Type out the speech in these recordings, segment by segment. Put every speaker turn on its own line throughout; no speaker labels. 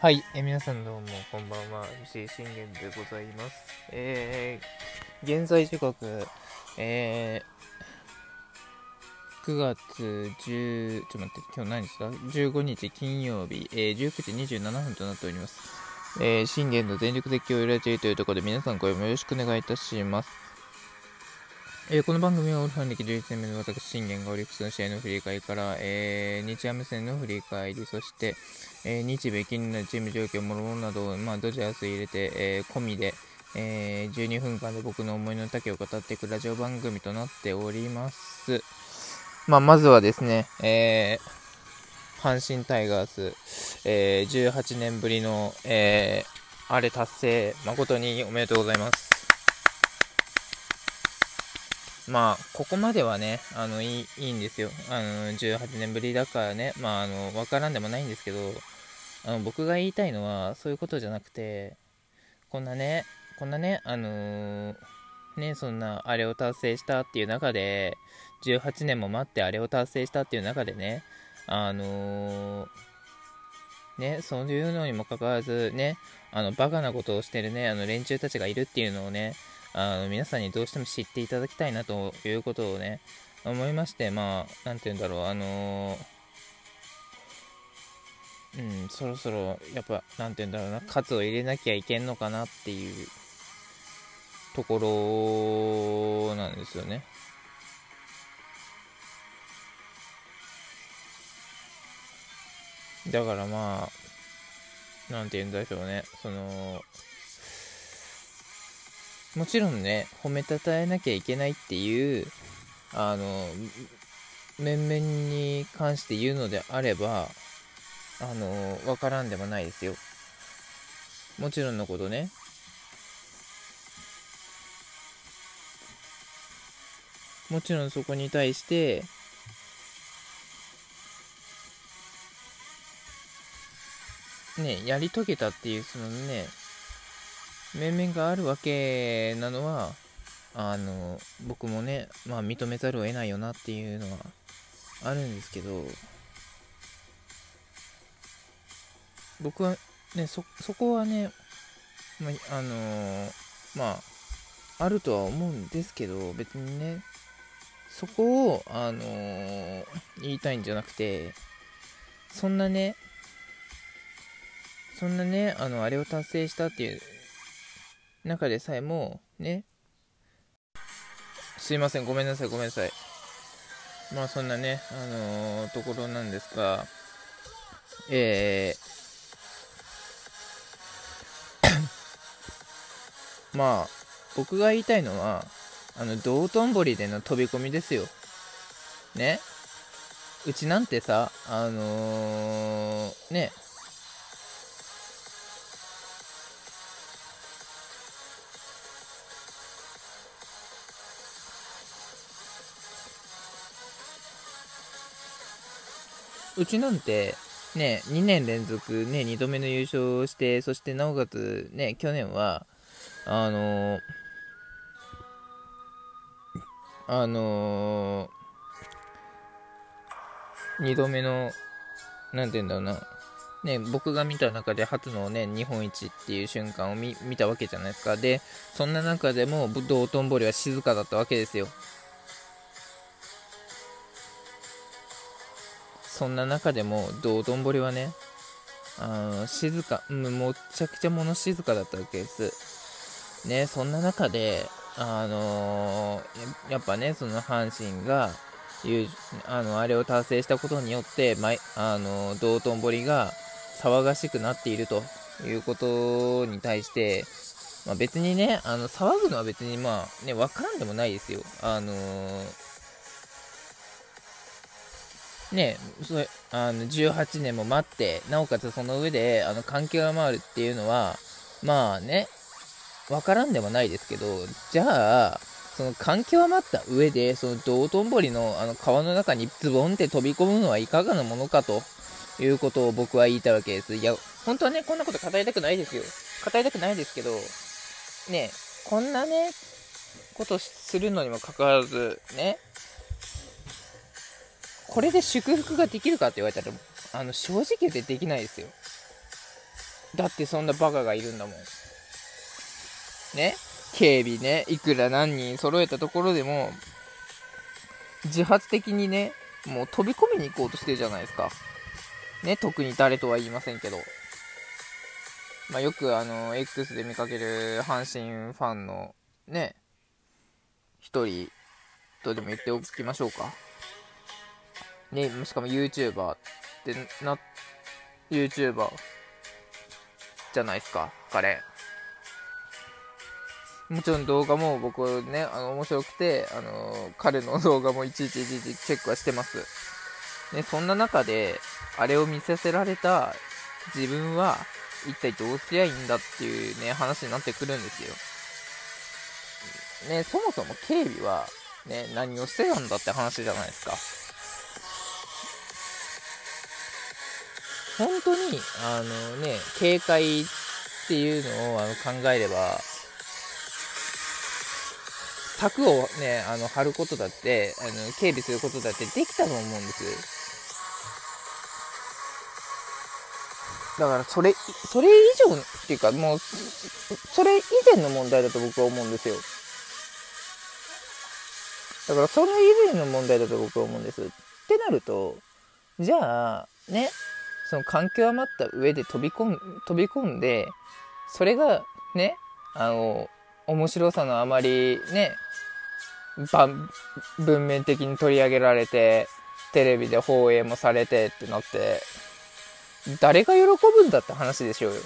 はい、え皆さんどうもこんばんは、吉井信玄でございます。えー、現在時刻、えー、9月10、ちょっと待って、今日何ですか ?15 日金曜日、えー、19時27分となっております。えー、信玄の全力絶叫ラジオというところで皆さん声もよろしくお願いいたします。えー、この番組はオールファン歴11年目の私、信玄がオリックスの試合の振り返りから、えー、日ハム戦の振り返り、そして、えー、日米近年のチーム状況、もろもろなどまあ、ドジャース入れて、えー、込みで、えー、12分間で僕の思いの丈を語っていくラジオ番組となっております。まあ、まずはですね、えー、阪神タイガース、えー、18年ぶりの、えー、あれ達成、誠におめでとうございます。まあ、ここまではね、あの、いい、いいんですよ。あの、18年ぶりだからね、まあ、あの、わからんでもないんですけど、あの、僕が言いたいのは、そういうことじゃなくて、こんなね、こんなね、あのー、ね、そんな、あれを達成したっていう中で、18年も待ってあれを達成したっていう中でね、あのー、ね、そういうのにもかかわらず、ね、あの、バカなことをしてるね、あの、連中たちがいるっていうのをね、あの皆さんにどうしても知っていただきたいなということをね、思いまして、まあ、なんて言うんだろう、あの、うん、そろそろ、やっぱ、なんて言うんだろうな、喝を入れなきゃいけんのかなっていうところなんですよね。だからまあ、なんて言うんでしょうね、その、もちろんね、褒めたたえなきゃいけないっていう、あの、面々に関して言うのであれば、あの、わからんでもないですよ。もちろんのことね。もちろんそこに対して、ね、やり遂げたっていう、そのね、面々があるわけなのは、あの、僕もね、まあ認めざるを得ないよなっていうのはあるんですけど、僕はね、そ、そこはね、まあ、あの、まあ、あるとは思うんですけど、別にね、そこを、あのー、言いたいんじゃなくて、そんなね、そんなね、あの、あれを達成したっていう中でさえも、ね、すいません、ごめんなさい、ごめんなさい。まあそんなね、あのー、ところなんですが、えー、まあ、僕が言いたいのは、あの、道頓堀での飛び込みですよ。ね？うちなんてさ、あのー、ね、うちなんて、ね、2年連続ね、2度目の優勝をして、そしてなおかつね、去年は、あのー、あのー、2度目の、なんて言うんだろうな、ね、僕が見た中で初のね、日本一っていう瞬間を見たわけじゃないですか。で、そんな中でも、道頓堀は静かだったわけですよ。そんな中でも道頓堀はねあ静かもっちゃくちゃ物静かだったわけです。ねそんな中であのー、やっぱねその阪神があのあれを達成したことによってまあの道頓堀が騒がしくなっているということに対して、まあ、別にねあの騒ぐのは別にまあね分からんでもないですよ。あのーね、そあの18年も待って、なおかつその上であの環境が回るっていうのは、まあね、わからんでもないですけど、じゃあ、その環境は待った上で、その道頓堀のあの川の中にズボンって飛び込むのはいかがなものかということを僕は言いたわけです。いや、本当はね、こんなこと語りたくないですよ。語りたくないですけど、ね、こんなね、ことするのにもかかわらず、ね、これで祝福ができるかって言われたらあの正直言ってできないですよ。だってそんなバカがいるんだもん。ね？警備ね？いくら何人揃えたところでも自発的にねもう飛び込みに行こうとしてるじゃないですか。ね？特に誰とは言いませんけど。まあ、よくあの X で見かける阪神ファンのね一人とでも言っておきましょうか。ねしかも YouTuber ってな YouTuber じゃないですか彼もちろん動画も僕ねあの面白くてあの彼の動画もいちいちいちいちチェックはしてますねそんな中であれを見させられた自分は一体どうすりゃいいんだっていうね、話になってくるんですよ。ね、そもそも警備は、ね、何をしてたんだって話じゃないですか。本当に、あのね、警戒っていうのをあの考えれば、柵をね、あの、張ることだって、あの、警備することだってできたと思うんです。だからそれ、それ以上っていうか、もう、それ以前の問題だと僕は思うんですよ。だからそれ以前の問題だと僕は思うんです。ってなると、じゃあ、ね、その環境余った上で飛び込ん、飛び込んで、それがね、あの、面白さのあまりね、文面的に取り上げられて、テレビで放映もされてってなって、誰が喜ぶんだって話でしょうよ。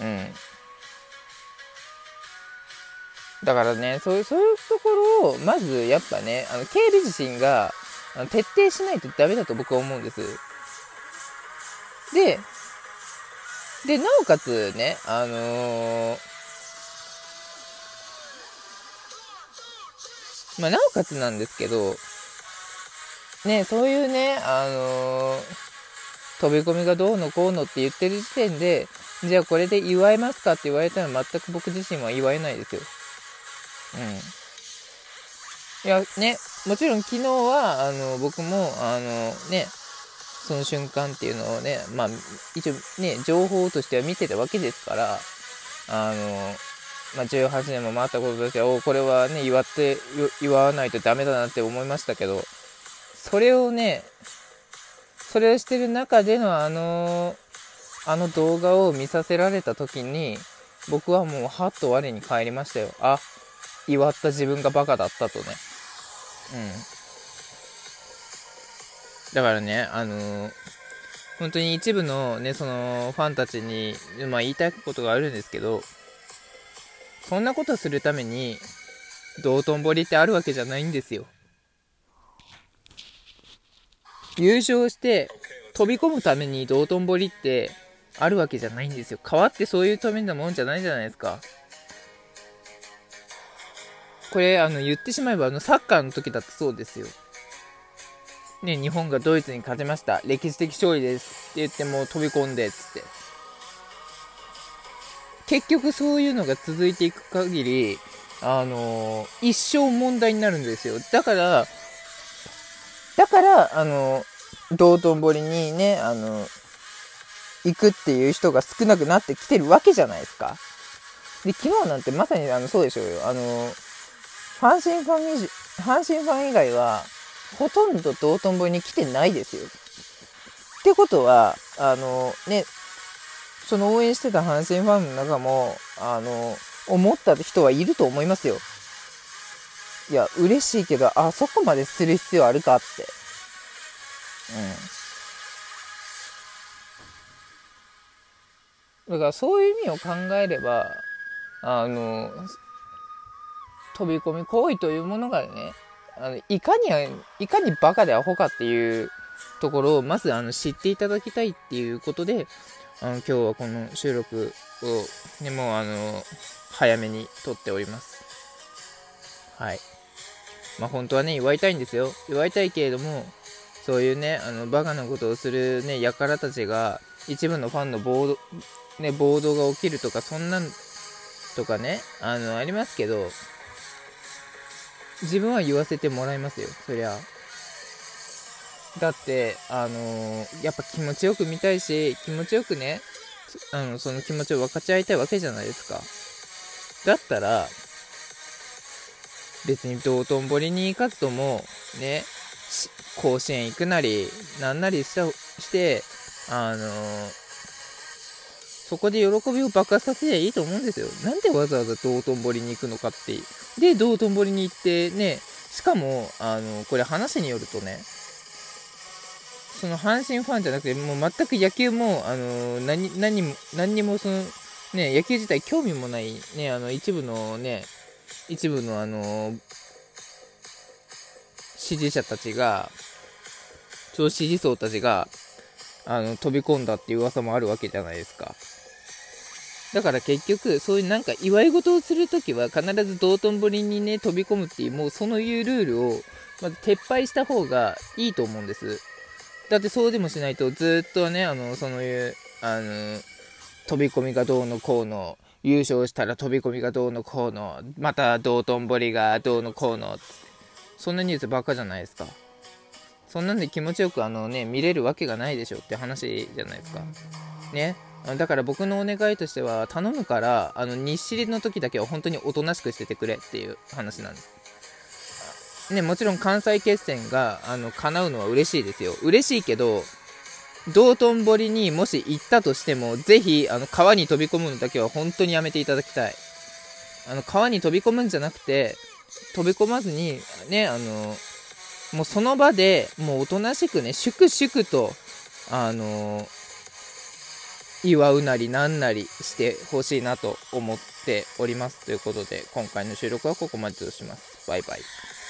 うん。だからね、そういう、そういうところを、まずやっぱね、あの、警備自身が徹底しないとダメだと僕は思うんです。で、で、なおかつね、あのーまあ、なおかつなんですけど、ね、そういうね、あのー、飛び込みがどうのこうのって言ってる時点で、じゃあこれで祝えますかって言われたら全く僕自身は祝えないですよ。うん。いや、ね、もちろん昨日は、あの、僕も、あの、ね、その瞬間っていうのをね、まあ、一応ね、情報としては見てたわけですから、あの、まあ、18年も回ったこととしておこれはね祝って祝わないとダメだなって思いましたけどそれをねそれをしてる中でのあのあの動画を見させられた時に僕はもうはっと我に返りましたよあ祝った自分がバカだったとね。うん。だからねあのー、本当に一部のねそのファンたちに、まあ、言いたいことがあるんですけどそんなことするために道頓堀ってあるわけじゃないんですよ。優勝して飛び込むために道頓堀ってあるわけじゃないんですよ。変わってそういうためなもんじゃないじゃないですか。これあの言ってしまえばあのサッカーの時だってそうですよね日本がドイツに勝てました歴史的勝利ですって言っても飛び込んでっつって結局そういうのが続いていく限り、あのー、一生問題になるんですよ。だから、だから、あの、道頓堀にね、あの、行くっていう人が少なくなってきてるわけじゃないですか。で、昨日なんてまさにあのそうでしょうよ。あの阪神ファン、阪神ファン以外は、ほとんど道頓堀に来てないですよ。ってことは、あのね、その応援してた阪神ファンの中も、あの、思った人はいると思いますよ。いや、嬉しいけど、あそこまでする必要あるかって。うん。だからそういう意味を考えれば、あの、飛び込み行為というものがね、あのいかに、いかにバカでアホかっていうところをまずあの知っていただきたいっていうことで、あの今日はこの収録を、ね、もうあの、早めに撮っております。はい。まあ本当はね、祝いたいんですよ。祝いたいけれども、そういうね、あの、バカなことをするね、輩たちが、一部のファンの暴動、ね、暴動が起きるとか、そんなんとかね、あの、ありますけど、自分は言わせてもらいますよ。そりゃ。だってあのー、やっぱ気持ちよく見たいし気持ちよくねあのその気持ちを分かち合いたいわけじゃないですか。だったら別に道頓堀に行かずともね甲子園行くなりなんなりしてあのーそこで喜びを爆発させりゃいいと思うんですよ。なんでわざわざ道頓堀に行くのかってで、道頓堀に行ってね、しかも、あの、これ話によるとね、その阪神ファンじゃなくて、もう全く野球も、あの、何、何も、何にもその、ね、野球自体興味もない、ね、あの、一部のね、一部のあの、支持者たちが、超支持層たちが、あの、飛び込んだっていう噂もあるわけじゃないですか。だから結局、そういうなんか祝い事をするときは必ず道頓堀にね、飛び込むっていう、もうそういうルールを、まず撤廃した方がいいと思うんです。だってそうでもしないと、ずっとね、あの、そういう、あの、飛び込みがどうのこうの、優勝したら飛び込みがどうのこうの、また道頓堀がどうのこうの、そんなニュースばっかじゃないですか。そんなんで気持ちよくあのね、見れるわけがないでしょって話じゃないですか。ね。だから僕のお願いとしては頼むからあの日知の時だけは本当におとなしくしててくれっていう話なんです。ね、もちろん関西決戦があの叶うのは嬉しいですよ。嬉しいけど、道頓堀にもし行ったとしても、ぜひあの川に飛び込むのだけは本当にやめていただきたい。あの川に飛び込むんじゃなくて、飛び込まずに、ね、あの、もうその場でもうおとなしくね、粛々と、あの祝うなりなんなりしてほしいなと思っております。ということで、今回の収録はここまでとします。バイバイ。